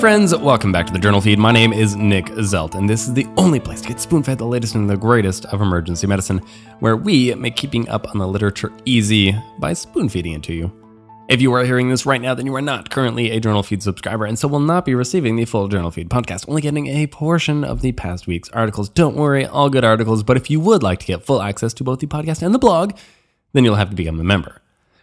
friends, welcome back to the Journal Feed. My name is Nick Zelt, and this is the only place to get spoon fed the latest and the greatest of emergency medicine, where we make keeping up on the literature easy by spoon feeding it to you. If you are hearing this right now, then you are not currently a Journal Feed subscriber and so will not be receiving the full Journal Feed podcast, only getting a portion of the past week's articles. Don't worry, all good articles, but if you would like to get full access to both the podcast and the blog, then you'll have to become a member.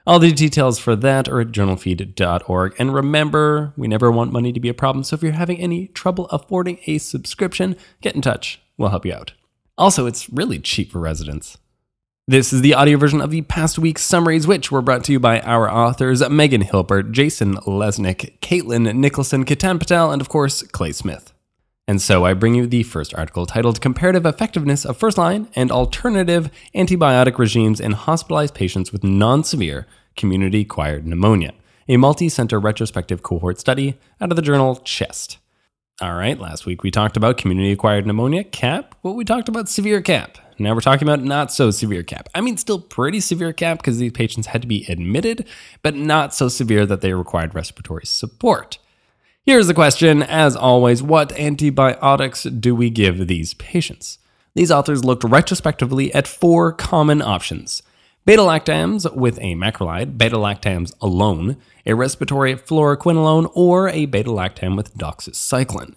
All the details for that are at journalfeed.org. And remember, we never want money to be a problem, so if you're having any trouble affording a subscription, get in touch. We'll help you out. Also, it's really cheap for residents. This is the audio version of the past week's summaries, which were brought to you by our authors Megan Hilbert, Jason Lesnick, Caitlin Nicholson, Kitan Patel, and of course, Clay Smith. And so I bring you the first article titled Comparative Effectiveness of First Line and Alternative Antibiotic Regimes in Hospitalized Patients with Non Severe Community Acquired Pneumonia, a multi center retrospective cohort study out of the journal Chest. All right, last week we talked about community acquired pneumonia, CAP. Well, we talked about severe CAP. Now we're talking about not so severe CAP. I mean, still pretty severe CAP because these patients had to be admitted, but not so severe that they required respiratory support. Here's the question as always what antibiotics do we give these patients? These authors looked retrospectively at four common options beta lactams with a macrolide, beta lactams alone, a respiratory fluoroquinolone, or a beta lactam with doxycycline.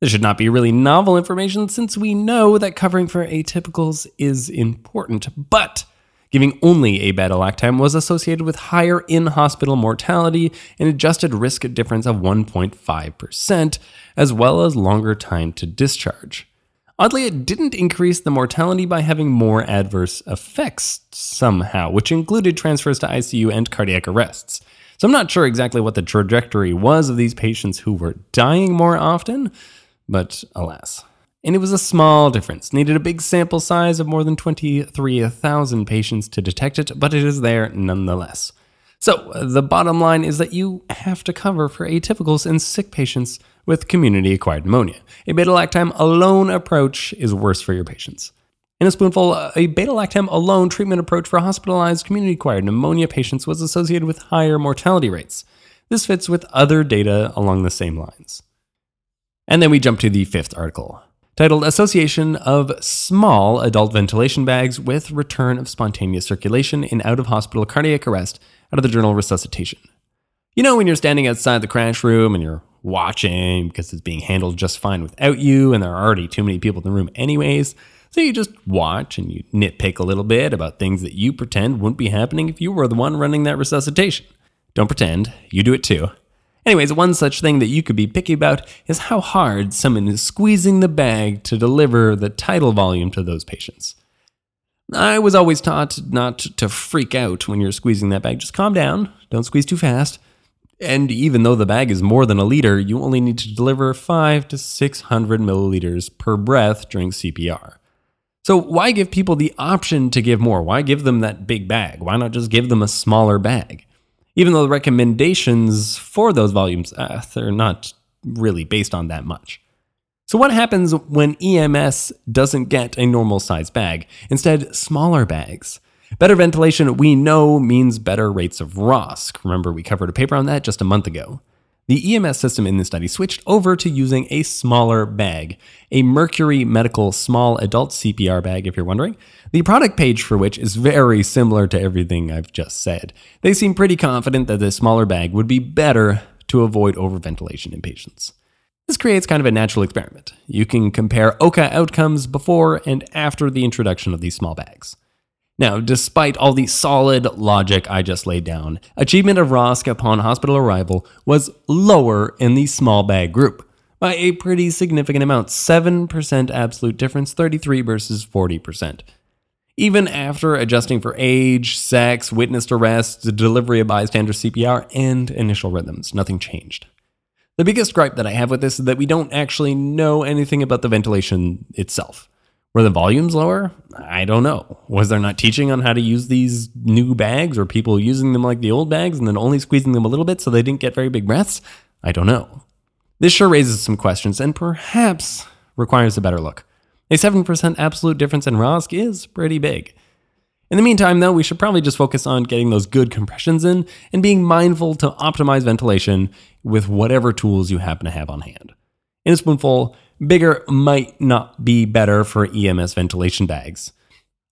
This should not be really novel information since we know that covering for atypicals is important, but Giving only a beta lactam was associated with higher in hospital mortality and adjusted risk difference of 1.5%, as well as longer time to discharge. Oddly, it didn't increase the mortality by having more adverse effects somehow, which included transfers to ICU and cardiac arrests. So I'm not sure exactly what the trajectory was of these patients who were dying more often, but alas and it was a small difference. Needed a big sample size of more than 23,000 patients to detect it, but it is there nonetheless. So, uh, the bottom line is that you have to cover for atypicals in sick patients with community acquired pneumonia. A beta lactam alone approach is worse for your patients. In a spoonful, a beta lactam alone treatment approach for hospitalized community acquired pneumonia patients was associated with higher mortality rates. This fits with other data along the same lines. And then we jump to the fifth article titled Association of Small Adult Ventilation Bags with Return of Spontaneous Circulation in Out of Hospital Cardiac Arrest out of the journal Resuscitation. You know, when you're standing outside the crash room and you're watching because it's being handled just fine without you, and there are already too many people in the room, anyways. So you just watch and you nitpick a little bit about things that you pretend wouldn't be happening if you were the one running that resuscitation. Don't pretend, you do it too. Anyways, one such thing that you could be picky about is how hard someone is squeezing the bag to deliver the tidal volume to those patients. I was always taught not to freak out when you're squeezing that bag. Just calm down, don't squeeze too fast. And even though the bag is more than a liter, you only need to deliver 5 to 600 milliliters per breath during CPR. So, why give people the option to give more? Why give them that big bag? Why not just give them a smaller bag? even though the recommendations for those volumes uh, they're not really based on that much. So what happens when EMS doesn't get a normal size bag, instead smaller bags? Better ventilation we know means better rates of ROSC. Remember we covered a paper on that just a month ago. The EMS system in this study switched over to using a smaller bag, a Mercury Medical Small Adult CPR bag, if you're wondering, the product page for which is very similar to everything I've just said. They seem pretty confident that this smaller bag would be better to avoid overventilation in patients. This creates kind of a natural experiment. You can compare OHCA outcomes before and after the introduction of these small bags. Now, despite all the solid logic I just laid down, achievement of ROSC upon hospital arrival was lower in the small bag group by a pretty significant amount 7% absolute difference, 33 versus 40%. Even after adjusting for age, sex, witnessed arrest, the delivery of bystander CPR, and initial rhythms, nothing changed. The biggest gripe that I have with this is that we don't actually know anything about the ventilation itself. Were the volumes lower? I don't know. Was there not teaching on how to use these new bags or people using them like the old bags and then only squeezing them a little bit so they didn't get very big breaths? I don't know. This sure raises some questions and perhaps requires a better look. A 7% absolute difference in ROSC is pretty big. In the meantime, though, we should probably just focus on getting those good compressions in and being mindful to optimize ventilation with whatever tools you happen to have on hand. In a spoonful, bigger might not be better for EMS ventilation bags.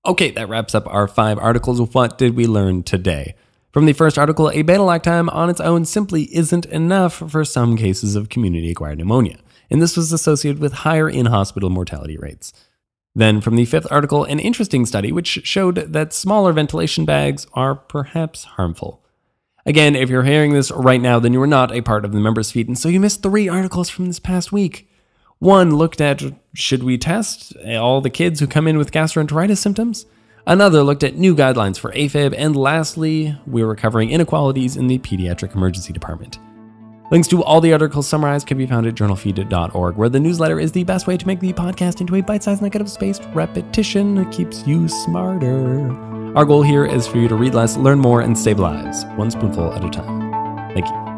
Okay, that wraps up our five articles. What did we learn today? From the first article, a beta lactam on its own simply isn't enough for some cases of community acquired pneumonia, and this was associated with higher in hospital mortality rates. Then, from the fifth article, an interesting study which showed that smaller ventilation bags are perhaps harmful. Again, if you're hearing this right now, then you are not a part of the members feed, and so you missed three articles from this past week. One looked at should we test all the kids who come in with gastroenteritis symptoms? Another looked at new guidelines for AFib, and lastly, we were covering inequalities in the pediatric emergency department. Links to all the articles summarized can be found at journalfeed.org, where the newsletter is the best way to make the podcast into a bite sized nugget of spaced repetition that keeps you smarter. Our goal here is for you to read less, learn more, and save lives, one spoonful at a time. Thank you.